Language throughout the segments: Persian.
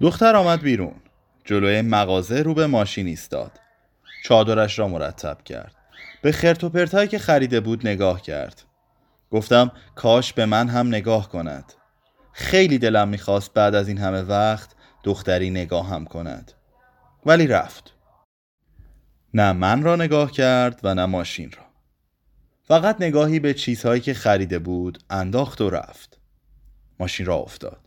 دختر آمد بیرون. جلوی مغازه رو به ماشین ایستاد. چادرش را مرتب کرد. به خرت و پرتایی که خریده بود نگاه کرد. گفتم کاش به من هم نگاه کند. خیلی دلم می‌خواست بعد از این همه وقت دختری نگاه هم کند. ولی رفت. نه من را نگاه کرد و نه ماشین را. فقط نگاهی به چیزهایی که خریده بود انداخت و رفت. ماشین را افتاد.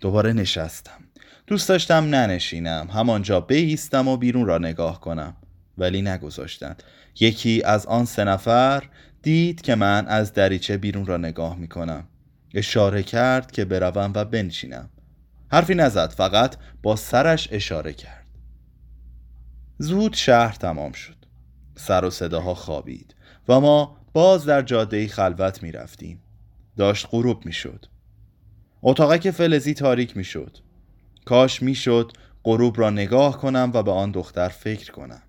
دوباره نشستم. دوست داشتم ننشینم همانجا بیستم و بیرون را نگاه کنم. ولی نگذاشتند. یکی از آن سه نفر دید که من از دریچه بیرون را نگاه می کنم اشاره کرد که بروم و بنشینم. حرفی نزد فقط با سرش اشاره کرد. زود شهر تمام شد. سر و صداها خوابید و ما باز در جاده خلوت می رفتیم داشت غروب می شد اتاقک فلزی تاریک می شد کاش می شد غروب را نگاه کنم و به آن دختر فکر کنم.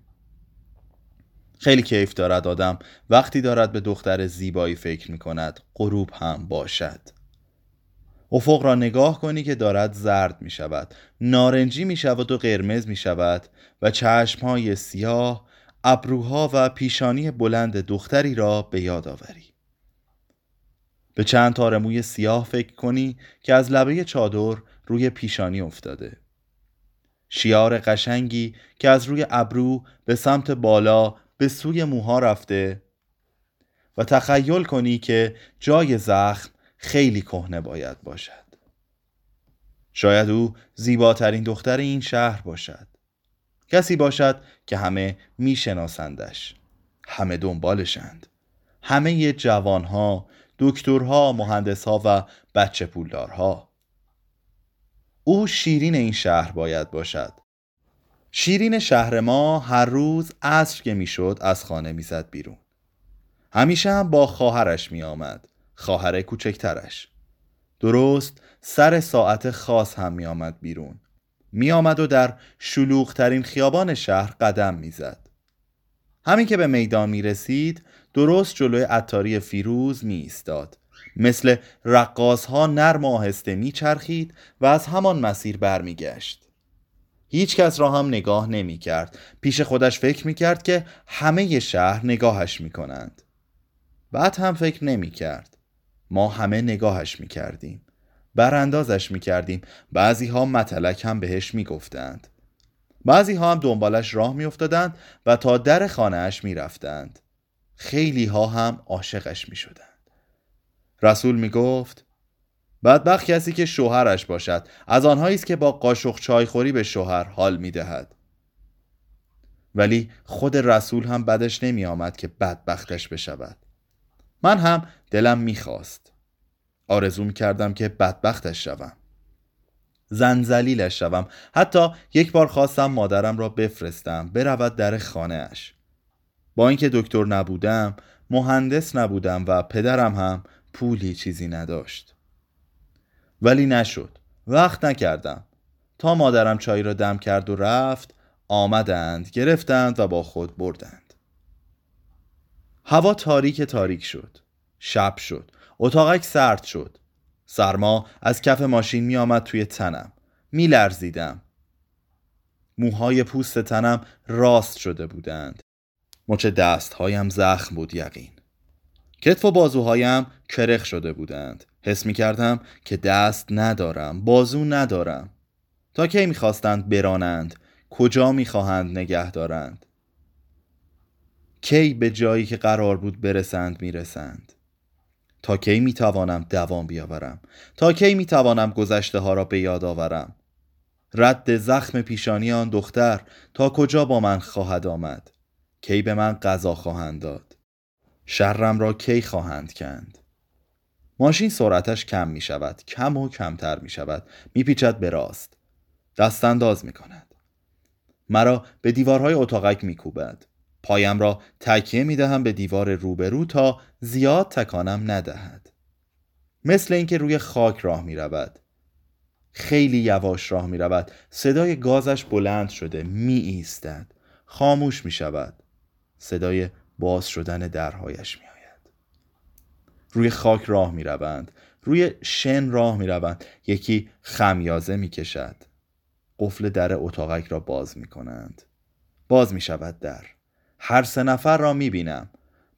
خیلی کیف دارد آدم. وقتی دارد به دختر زیبایی فکر می کند غروب هم باشد. افق را نگاه کنی که دارد زرد می شود نارنجی می شود و قرمز می شود و چشمهای سیاه ابروها و پیشانی بلند دختری را به یاد آوری. به چند تار موی سیاه فکر کنی که از لبه چادر روی پیشانی افتاده. شیار قشنگی که از روی ابرو به سمت بالا به سوی موها رفته و تخیل کنی که جای زخم خیلی کهنه باید باشد. شاید او زیباترین دختر این شهر باشد. کسی باشد که همه میشناسندش. همه دنبالشند. همه جوانها دکترها مهندسها و بچه پولدارها. او شیرین این شهر باید باشد. شیرین شهر ما هر روز عصر که می‌شد از خانه می‌زد بیرون. همیشه هم با خواهرش میآمد خواهر کوچکترش. درست سر ساعت خاص هم میآمد بیرون. میآمد و در شلوغترین خیابان شهر قدم می‌زد. همین که به میدان می رسید درست جلوی عطاری فیروز می ایستاد مثل رقاص ها نرم و آهسته می چرخید و از همان مسیر برمیگشت. هیچ کس را هم نگاه نمی کرد پیش خودش فکر می کرد که همه شهر نگاهش می کنند بعد هم فکر نمی کرد ما همه نگاهش می کردیم براندازش می کردیم بعضی ها متلک هم بهش می گفتند بعضی ها هم دنبالش راه می افتادند و تا در خانهش می رفتند خیلی ها هم عاشقش می شدند رسول می گفت بدبخت کسی که شوهرش باشد از آنهایی است که با قاشق چایخوری به شوهر حال می دهد ولی خود رسول هم بدش نمی آمد که بدبختش بشود. من هم دلم می‌خواست. آرزو کردم که بدبختش شوم. زنزلیلش شوم. حتی یک بار خواستم مادرم را بفرستم برود در خانهاش. با اینکه دکتر نبودم مهندس نبودم و پدرم هم پولی چیزی نداشت. ولی نشد. وقت نکردم. تا مادرم چای را دم کرد و رفت آمدند گرفتند و با خود بردند. هوا تاریک تاریک شد. شب شد. اتاقک سرد شد. سرما از کف ماشین می آمد توی تنم. می لرزیدم موهای پوست تنم راست شده بودند. مچ دستهایم زخم بود یقین. کتف و بازوهایم کرخ شده بودند. حس می کردم که دست ندارم بازو ندارم. تا کی می‌خواستند برانند؟ کجا می‌خواهند نگه دارند؟ کی به جایی که قرار بود برسند می‌رسند؟ تا کی می‌توانم دوام بیاورم؟ تا کی می‌توانم گذشته ها را به یاد آورم؟ رد زخم پیشانی آن دختر تا کجا با من خواهد آمد؟ کی به من غذا خواهند داد؟ شرم را کی خواهند کند؟ ماشین سرعتش کم می شود کم و کمتر می شود می پیچد به راست. دست انداز می کند. مرا به دیوارهای اتاقک می کوبد. پایم را تکیه می دهم به دیوار روبرو تا زیاد تکانم ندهد. مثل اینکه روی خاک راه می رود. خیلی یواش راه می رود. صدای گازش بلند شده می ایستد. خاموش می شود. صدای باز شدن درهایش می آید روی خاک راه می روند روی شن راه می روند یکی خمیازه می کشد قفل در اتاقک را باز می کنند باز می شود در. هر سه نفر را می بینم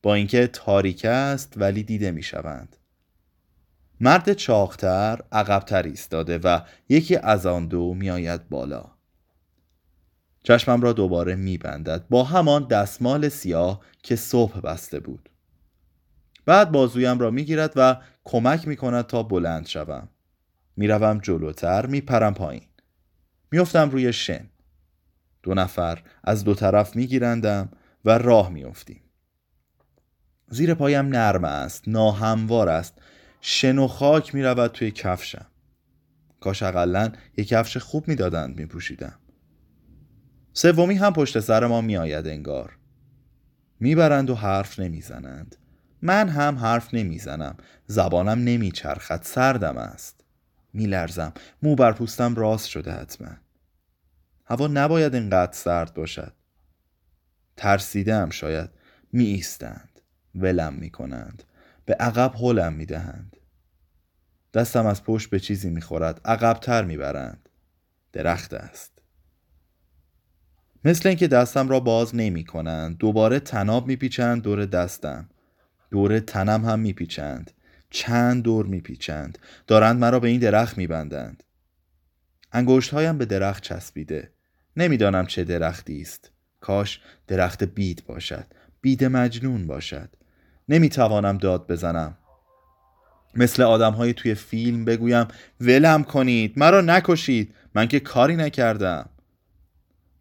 با اینکه تاریک است ولی دیده می شوند مرد چاقتر عقبتر ایستاده و یکی از آن دو می آید بالا. چشمم را دوباره می بندد با همان دستمال سیاه که صبح بسته بود. بعد بازویم را می گیرد و کمک می کند تا بلند شوم. می روم جلوتر می پرم پایین. میافتم روی شن. دو نفر از دو طرف میگیرندم و راه میافتیم. زیر پایم نرم است ناهموار است. شن و خاک می رود توی کفشم. کاش اقلا یک کفش خوب می‌دادند می پوشیدم سومی هم پشت سر ما می آید انگار. می‌برند و حرف نمی‌زنند. من هم حرف نمی‌زنم. زبانم نمیچرخد. سردم است. میلرزم. مو بر پوستم راست شده حتما. هوا نباید اینقدر سرد باشد. ترسیدم شاید. می ایستند ولم می کنند به عقب هلم می دهند دستم از پشت به چیزی می خورد عقبتر می برند درخت است. مثل اینکه دستم را باز نمی کنند دوباره تناب می پیچند دور دستم. دور تنم هم می پیچند چند دور میپیچند. دارند مرا به این درخت میبندند. انگشت هایم به درخت چسبیده. نمی‌دانم چه درختی است. کاش درخت بید باشد. بید مجنون باشد. نمی‌توانم داد بزنم. مثل آدم های توی فیلم بگویم ولم کنید. مرا نکشید. من که کاری نکردم.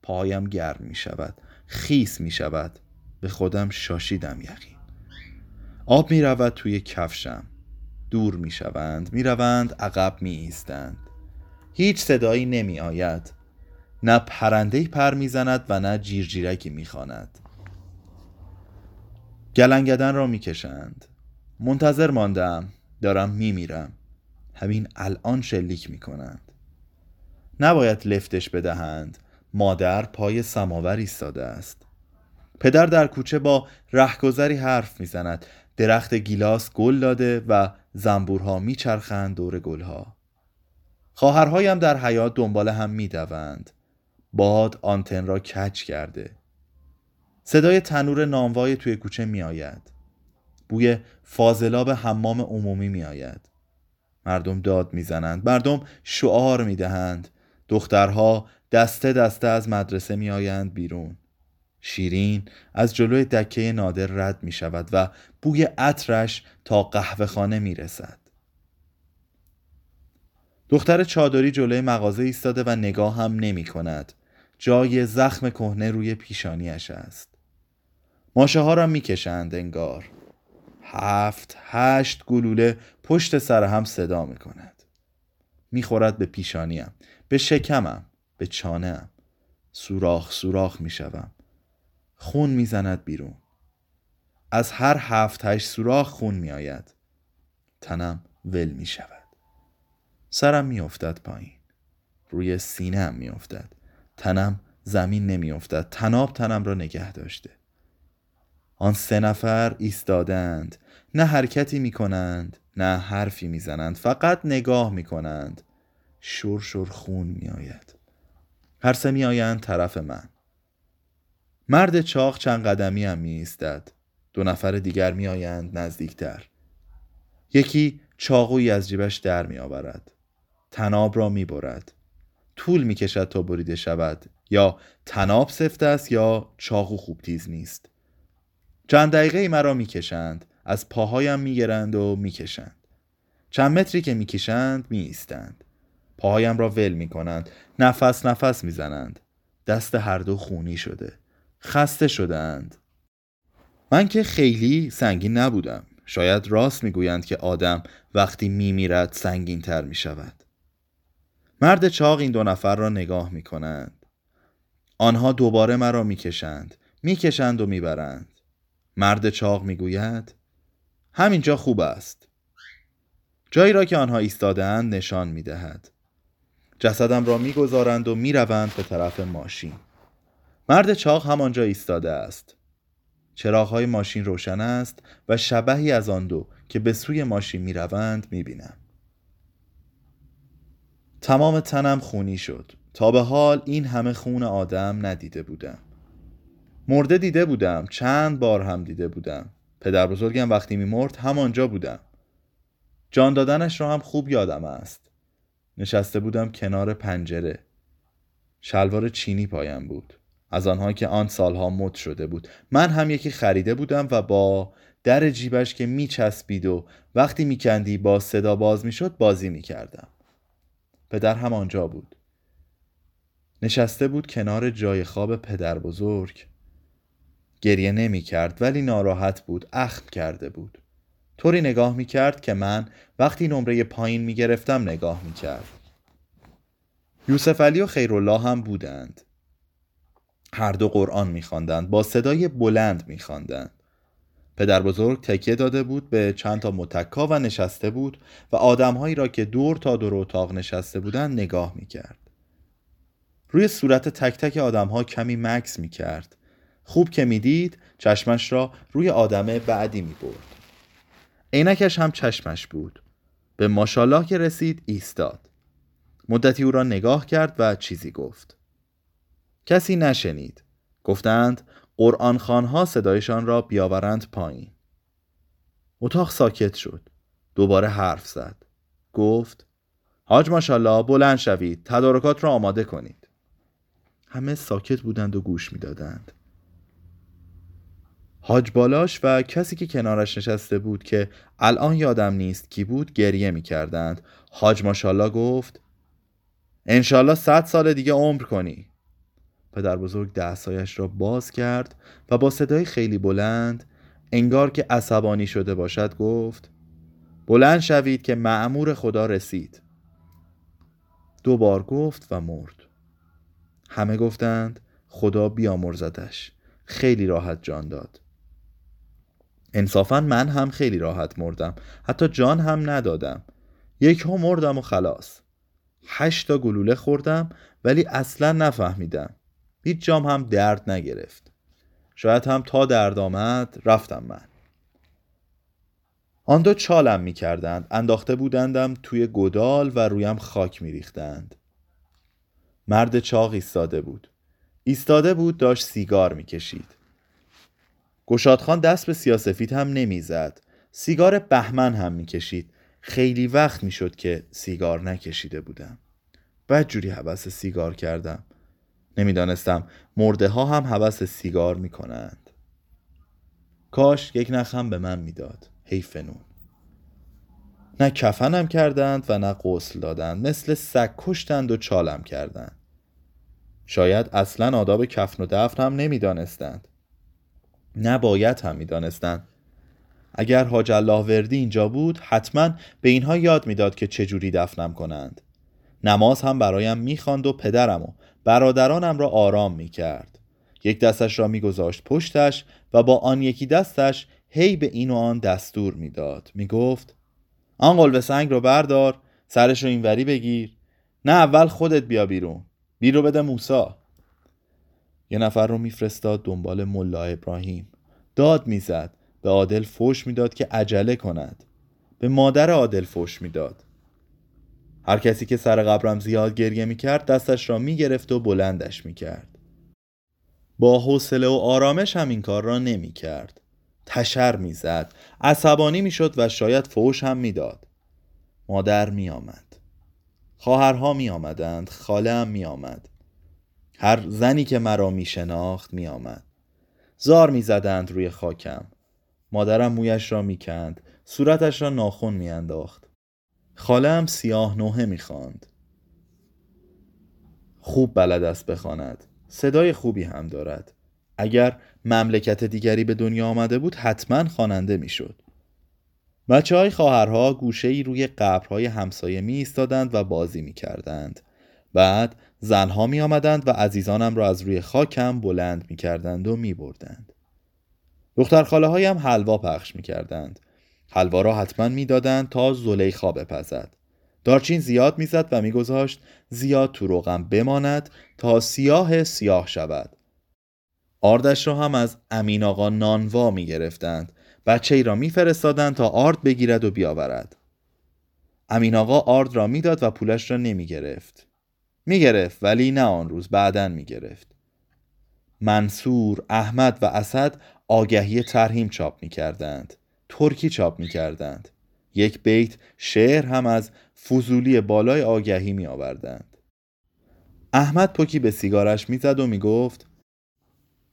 پایم گرم می شود خیس می شود. به خودم شاشیدم یقین. آب می رود توی کفشم. دور می شوند می روند عقب می ایستند. هیچ صدایی نمی آید. نه پرنده پر می زند و نه جیرجیرکی می خاند. گلنگدن را می کشند. منتظر ماندم. دارم می میرم. همین الان شلیک می کنند. نباید لفتش بدهند. مادر پای سماور ایستاده است. پدر در کوچه با رهگذری حرف می‌زند. درخت گیلاس گل داده و زنبورها میچرخند دور گلها. خواهرهایم در حیات دنبال هم می‌دوند. باد آنتن را کچ کرده. صدای تنور نانوای توی کوچه میآید. بوی فاضلاب حمام عمومی میآید. مردم داد می‌زنند. مردم شعار می‌دهند. دخترها دسته دسته از مدرسه میآیند بیرون شیرین از جلوی دکه نادر رد می شود و بوی عطرش تا قهوه خانه می رسد. دختر چادری جلوی مغازه ایستاده و نگاه هم نمی کند. جای زخم کهنه روی پیشانیش است. ماشه ها را می کشند انگار. هفت هشت گلوله پشت سر هم صدا می کند. می خورد به پیشانیم. به شکمم. به چانم. سوراخ سوراخ می شوم. خون می‌زند بیرون. از هر هفت هشت سوراخ خون میآید. تنم ول می شود سرم میافتد پایین. روی سینه می میافتد. تنم زمین نمیافتد. تناب تنم را نگه داشته. آن سه نفر ایستادند. نه حرکتی می کنند نه حرفی می‌زنند. فقط نگاه می کنند شور شور خون می آید هر سه می آیند طرف من مرد چاق چند قدمی هم می ایستد. دو نفر دیگر می آیند نزدیکتر. یکی چاقویی از جیبش در می آورد. تناب را می برد. طول می کشد تا بریده شود یا تناب سفت است یا چاقو خوب تیز نیست. چند دقیقه مرا می کشند. از پاهایم می گرند و می کشند. چند متری که می کشند می ایستند. پاهایم را ول می کنند. نفس نفس می زنند. دست هر دو خونی شده. خسته شدند من که خیلی سنگین نبودم. شاید راست می‌گویند که آدم وقتی میمیرد سنگین تر می شود مرد چاق این دو نفر را نگاه می کنند آنها دوباره مرا می‌کشند. می‌کشند و می‌برند. مرد چاق می‌گوید همینجا خوب است. جایی را که آنها ایستادهاند نشان می‌دهد. جسدم را می‌گذارند و می‌روند به طرف ماشین. مرد چاق همانجا ایستاده است. چراغهای ماشین روشن است و شبهی از آن دو که به سوی ماشین می روند می بینم. تمام تنم خونی شد. تا به حال این همه خون آدم ندیده بودم. مرده دیده بودم. چند بار هم دیده بودم. پدر بزرگم وقتی میمرد همانجا بودم. جان دادنش را هم خوب یادم است. نشسته بودم کنار پنجره. شلوار چینی پایم بود. از آنها که آن سالها مد شده بود. من هم یکی خریده بودم و با در جیبش که میچسبید و وقتی میکندی با صدا باز می‌شد بازی می‌کردم. پدر هم آنجا بود. نشسته بود کنار جای خواب پدر بزرگ. گریه نمی کرد ولی ناراحت بود اخم کرده بود. طوری نگاه می کرد که من وقتی نمره پایین می گرفتم نگاه می کرد یوسف علی و خیرالله هم بودند. هر دو قرآن می خواندند با صدای بلند می خواندند پدر بزرگ تکیه داده بود به چند تا متکا و نشسته بود و آدمهایی را که دور تا دور اتاق نشسته بودند نگاه می کرد روی صورت تک تک آدمها کمی مکس می کرد خوب که می‌دید چشمش را روی آدم بعدی می برد عینکش هم چشمش بود. به ماشالله که رسید ایستاد. مدتی او را نگاه کرد و چیزی گفت. کسی نشنید. گفتند قرآن خانها صدایشان را بیاورند پایین. اتاق ساکت شد. دوباره حرف زد. گفت حاج ماشالله بلند شوید. تدارکات را آماده کنید. همه ساکت بودند و گوش می‌دادند. حاج بالاش و کسی که کنارش نشسته بود که الان یادم نیست کی بود گریه می کردند حاج ماشالله گفت انشالله صد سال دیگه عمر کنی. پدر بزرگ دستایش را باز کرد و با صدای خیلی بلند انگار که عصبانی شده باشد گفت بلند شوید که معمور خدا رسید. دو بار گفت و مرد. همه گفتند خدا بیامرزدش. خیلی راحت جان داد. انصافا من هم خیلی راحت مردم. حتی جان هم ندادم. یک ها مردم و خلاص. هشتا گلوله خوردم ولی اصلا نفهمیدم. هیچ جام هم درد نگرفت. شاید هم تا درد آمد رفتم من. آن دو چالم می کردند انداخته بودندم توی گدال و رویم خاک می ریختند مرد چاق ایستاده بود. ایستاده بود داشت سیگار می کشید گشادخان دست به سیاسفید هم نمی‌زد. سیگار بهمن هم می‌کشید. خیلی وقت می‌شد که سیگار نکشیده بودم. بعد جوری سیگار کردم. نمی‌دانستم مرده ها هم حوس سیگار می‌کنند. کاش یک نخم به من می‌داد. حیف نون نه کفنم کردند و نه غسل دادند. مثل سگ کشتند و چالم کردند. شاید اصلا آداب کفن و دفن هم نمی‌دانستند. نباید هم می‌دانستند. اگر حاج الله وردی اینجا بود حتما به اینها یاد می‌داد که چجوری دفنم کنند. نماز هم برایم می‌خواند و پدرم و برادرانم را آرام می‌کرد. یک دستش را میگذاشت پشتش و با آن یکی دستش هی به این و آن دستور می‌داد. می‌گفت آن قلب سنگ رو بردار سرش رو اینوری بگیر. نه اول خودت بیا بیرون. بیرو بده موسا. یه نفر رو میفرستاد دنبال ملا ابراهیم. داد می‌زد. به عادل فوش می‌داد که عجله کند. به مادر عادل فوش می‌داد. هر کسی که سر قبرم زیاد گریه می‌کرد دستش را می‌گرفت و بلندش می‌کرد. با حوصله و آرامش هم این کار را نمی‌کرد. تشر می‌زد. عصبانی می‌شد و شاید فوش هم می‌داد. مادر میآمد. خواهرها میآمدند. خاله هم میآمد. هر زنی که مرا می شناخت می آمد زار می زدند روی خاکم مادرم مویش را می کند صورتش را ناخون می انداخت خالم سیاه نوحه می خواند. خوب بلد است بخواند صدای خوبی هم دارد اگر مملکت دیگری به دنیا آمده بود حتما خواننده می‌شد. بچه های خواهرها گوشه ای روی قبرهای همسایه می ایستادند و بازی می کردند. بعد زنها می آمدند و عزیزانم را از روی خاکم بلند می کردند و می بردند. دختر خاله هایم حلوا پخش می کردند. حلوا را حتما می دادند تا زلیخا بپزد. دارچین زیاد می‌زد و میگذاشت زیاد تو روغم بماند تا سیاه سیاه شود. آردش را هم از امین آقا نانوا می گرفتند. بچه ای را میفرستادند تا آرد بگیرد و بیاورد. امین آقا آرد را می‌داد و پولش را نمی گرفت. می‌گرفت ولی نه آن روز بعدا می‌گرفت. منصور، احمد و اسد آگهی ترهیم چاپ می‌کردند. ترکی چاپ می‌کردند. یک بیت شعر هم از فضولی بالای آگهی می آوردند احمد پوکی به سیگارش می‌زد و می‌گفت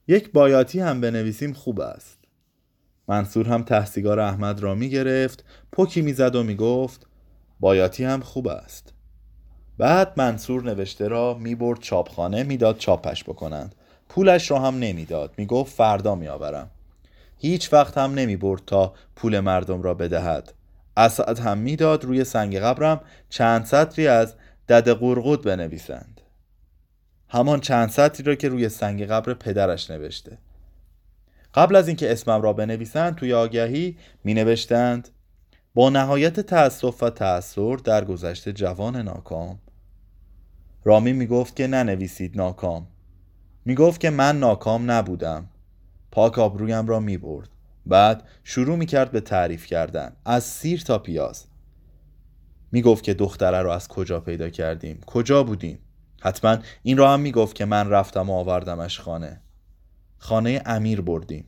یک بایاتی هم بنویسیم خوب است. منصور هم ته سیگار احمد را می گرفت پوکی می‌زد و می‌گفت بایاتی هم خوب است. بعد منصور نوشته را می برد چاپخانه می‌داد چاپش بکنند. پولش را هم نمی‌داد. می‌گفت فردا میآورم. هیچ وقت هم نمی برد تا پول مردم را بدهد. اسد هم می‌داد روی سنگ قبرم چند سطری از دد قرقود بنویسند. همان چند سطری را که روی سنگ قبر پدرش نوشته. قبل از اینکه اسمم را بنویسند توی آگهی می نوشتند با نهایت تأسف و تأثیر در گذشته جوان ناکام رامی می گفت که ننویسید ناکام. می گفت که من ناکام نبودم. پاک آبرویم را می برد بعد شروع می کرد به تعریف کردن. از سیر تا پیاز. می گفت که دختره رو از کجا پیدا کردیم؟ کجا بودیم؟ حتما این را هم می گفت که من رفتم و آوردمش خانه. خانه امیر بردیم.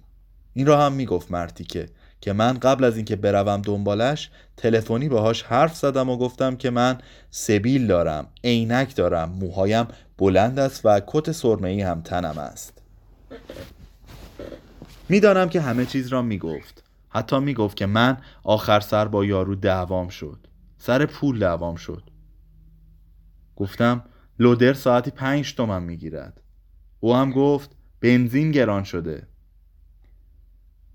این را هم می گفت مرتیکه که من قبل از اینکه بروم دنبالش تلفنی باهاش حرف زدم و گفتم که من سبیل دارم عینک دارم موهایم بلند است و کت سرمه هم تنم است. می‌دانم که همه چیز را می‌گفت. حتی می‌گفت که من آخر سر با یارو دعوام شد. سر پول دعوام شد. گفتم لودر ساعتی پنج تومن می‌گیرد. او هم گفت بنزین گران شده.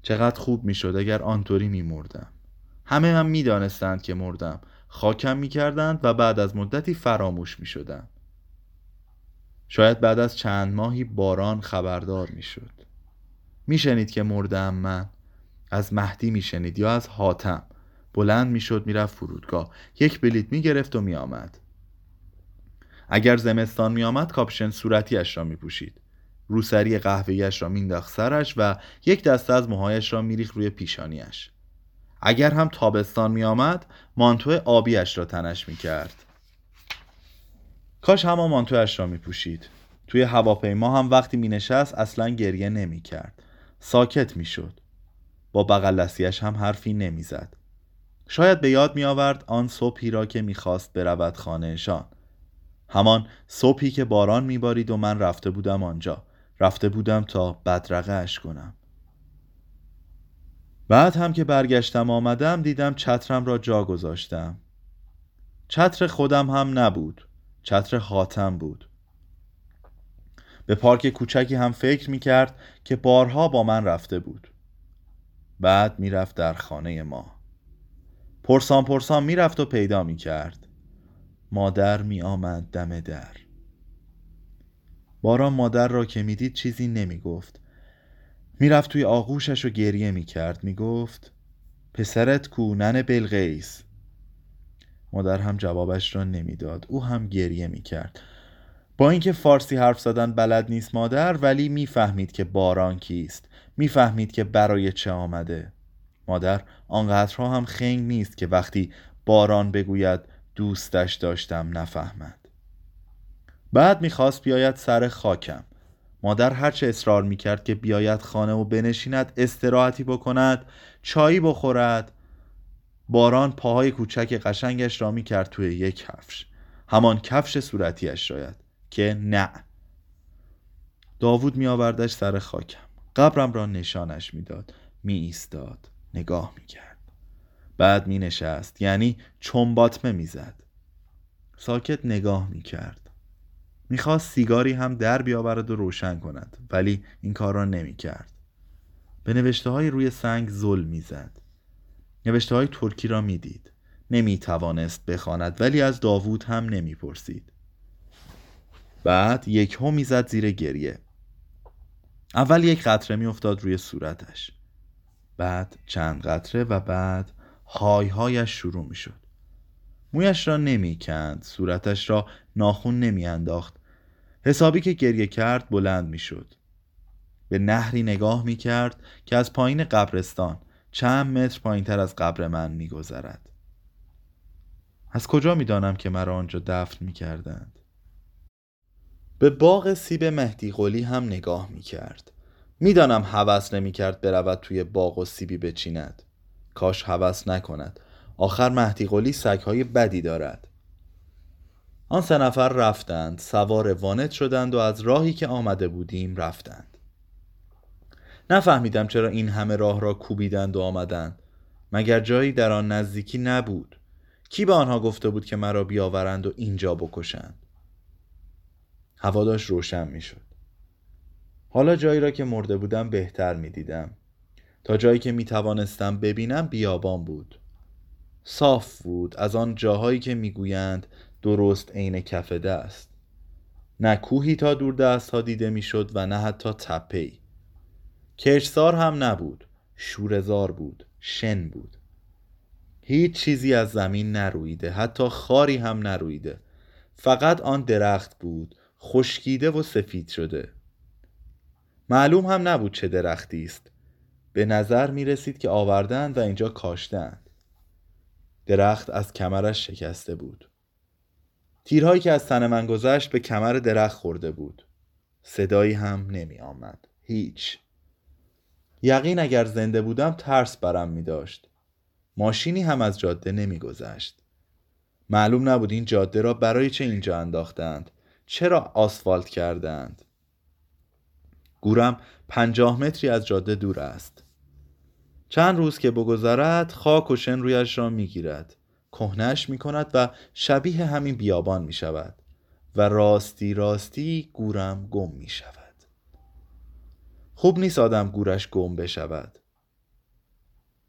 چقدر خوب می‌شد اگر آنطوری میمردم. همه هم می‌دانستند که مردم. خاکم می‌کردند و بعد از مدتی فراموش می‌شدم شاید بعد از چند ماهی باران خبردار می‌شد. میشنید که مردم من از مهدی میشنید یا از حاتم. بلند می‌شد می‌رفت فرودگاه. یک بلیت می‌گرفت و میآمد. اگر زمستان میآمد کاپشن صورتیش را میپوشید. روسری قهوهیش را مینداخت سرش و یک دسته از موهایش را میریخت روی پیشانیش اگر هم تابستان میآمد مانتو آبیش را تنش می‌کرد. کاش همان مانتویش را میپوشید. توی هواپیما هم وقتی مینشست اصلا گریه نمی‌کرد. ساکت می‌شد. با بغل هم حرفی نمی‌زد. شاید به یاد می آورد آن صبحی را که می‌خواست برود خانهشان همان صبحی که باران میبارید و من رفته بودم آنجا. رفته بودم تا بدرقه اش کنم. بعد هم که برگشتم آمدم دیدم چترم را جا گذاشتم. چتر خودم هم نبود چتر خاتم بود. به پارک کوچکی هم فکر می کرد که بارها با من رفته بود. بعد می‌رفت در خانه ما. پرسان پرسان می‌رفت و پیدا می کرد مادر می آمد دم در. باران مادر را که می‌دید چیزی نمی گفت می‌رفت توی آغوشش و گریه می کرد می گفت پسرت کو نن بلغیس مادر هم جوابش را نمی‌داد. او هم گریه می کرد با اینکه فارسی حرف زدن بلد نیست مادر ولی می‌فهمید که باران کیست. می‌فهمید که برای چه آمده. مادر آنقدرها هم خنگ نیست که وقتی باران بگوید دوستش داشتم نفهمد. بعد می‌خواست بیاید سر خاکم. مادر هرچه اصرار می‌کرد که بیاید خانه و بنشیند استراحتی بکند چایی بخورد. باران پاهای کوچک قشنگش را می‌کرد توی یک کفش. همان کفش صورتیش شاید که نه. داوود می آوردش سر خاکم. قبرم را نشانش می‌داد. می ایستاد نگاه می کرد بعد می نشست یعنی چنباتمه می زد ساکت نگاه می کرد می‌خواست سیگاری هم در بیاورد و روشن کند ولی این کار را نمی کرد به نوشته های روی سنگ ظلم می‌زد. نوشته های ترکی را می‌دید. نمی توانست بخواند ولی از داوود هم نمی پرسید بعد یک هم می‌زد زیر گریه. اول یک قطره میافتاد روی صورتش. بعد چند قطره و بعد های هایش شروع می‌شد. مویش را نمی کند صورتش را ناخون نمی انداخت حسابی که گریه کرد بلند می شد به نهری نگاه می کرد که از پایین قبرستان چند متر پایین تر از قبر من می گذرد. از کجا می دانم که مرا آنجا دفن می کردند؟ به باغ سیب مهدی قلی هم نگاه می کرد می‌دانم هوس نمی کرد برود توی باغ و سیبی بچیند. کاش هوس نکند. آخر مهدی قلی سگهای بدی دارد. آن سه نفر رفتند سوار وانت شدند و از راهی که آمده بودیم رفتند. نفهمیدم چرا این همه راه را کوبیدند و آمدند. مگر جایی در آن نزدیکی نبود؟ کی به آنها گفته بود که مرا بیاورند و اینجا بکشند؟ هوا داشت روشن می‌شد. حالا جایی را که مرده بودم بهتر می دیدم تا جایی که می توانستم ببینم بیابان بود. صاف بود از آن جاهایی که می‌گویند درست عین کف دست. نه کوهی تا دور دست ها دیده می‌شد و نه حتی تپهی کشسار هم نبود شورزار بود شن بود. هیچ چیزی از زمین نرویده حتی خاری هم نرویده. فقط آن درخت بود خشکیده و سفید شده. معلوم هم نبود چه درختی است. به نظر می رسید که آوردند و اینجا کاشتند درخت از کمرش شکسته بود. تیرهایی که از تن من گذشت به کمر درخت خورده بود. صدایی هم نمی آمد. هیچ. یقین اگر زنده بودم ترس برم می داشت. ماشینی هم از جاده نمی گذشت. معلوم نبود این جاده را برای چه اینجا انداختند. چرا آسفالت کردند؟ گورم پنجاه متری از جاده دور است. چند روز که بگذرد خاک و شن رویش را می‌گیرد کهنش می کند و شبیه همین بیابان می شود و راستی راستی گورم گم می شود خوب نیست آدم گورش گم بشود.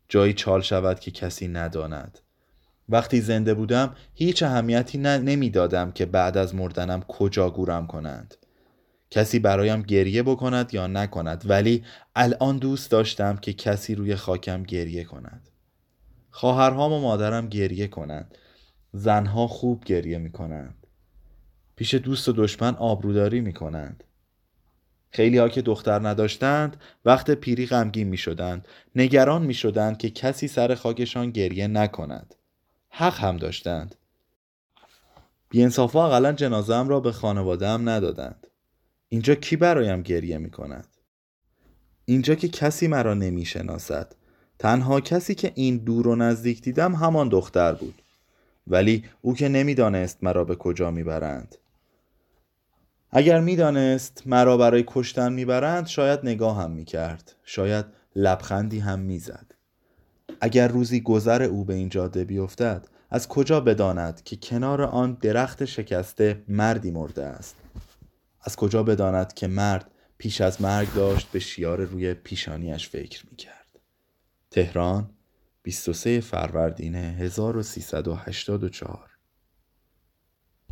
جایی چال شود که کسی نداند. وقتی زنده بودم هیچ اهمیتی نمی‌دادم که بعد از مردنم کجا گورم کنند. کسی برایم گریه بکند یا نکند ولی الان دوست داشتم که کسی روی خاکم گریه کند. خواهرهام و مادرم گریه کنند. زنها خوب گریه می کنند پیش دوست و دشمن آبروداری می کنند خیلی ها که دختر نداشتند وقت پیری غمگین می شدند نگران می شدند که کسی سر خاکشان گریه نکند. حق هم داشتند. بیانصافا اقلا جنازم را به خانواده هم ندادند. اینجا کی برایم گریه می کند اینجا که کسی مرا نمی شناسد تنها کسی که این دور و نزدیک دیدم همان دختر بود. ولی او که نمی‌دانست مرا به کجا می‌برند. اگر می‌دانست مرا برای کشتن می‌برند شاید نگاه هم می‌کرد. شاید لبخندی هم می‌زد. اگر روزی گذر او به این جاده بیفتد از کجا بداند که کنار آن درخت شکسته مردی مرده است؟ از کجا بداند که مرد پیش از مرگ داشت به شیار روی پیشانیش فکر می‌کرد؟ تهران 23 فروردین 1384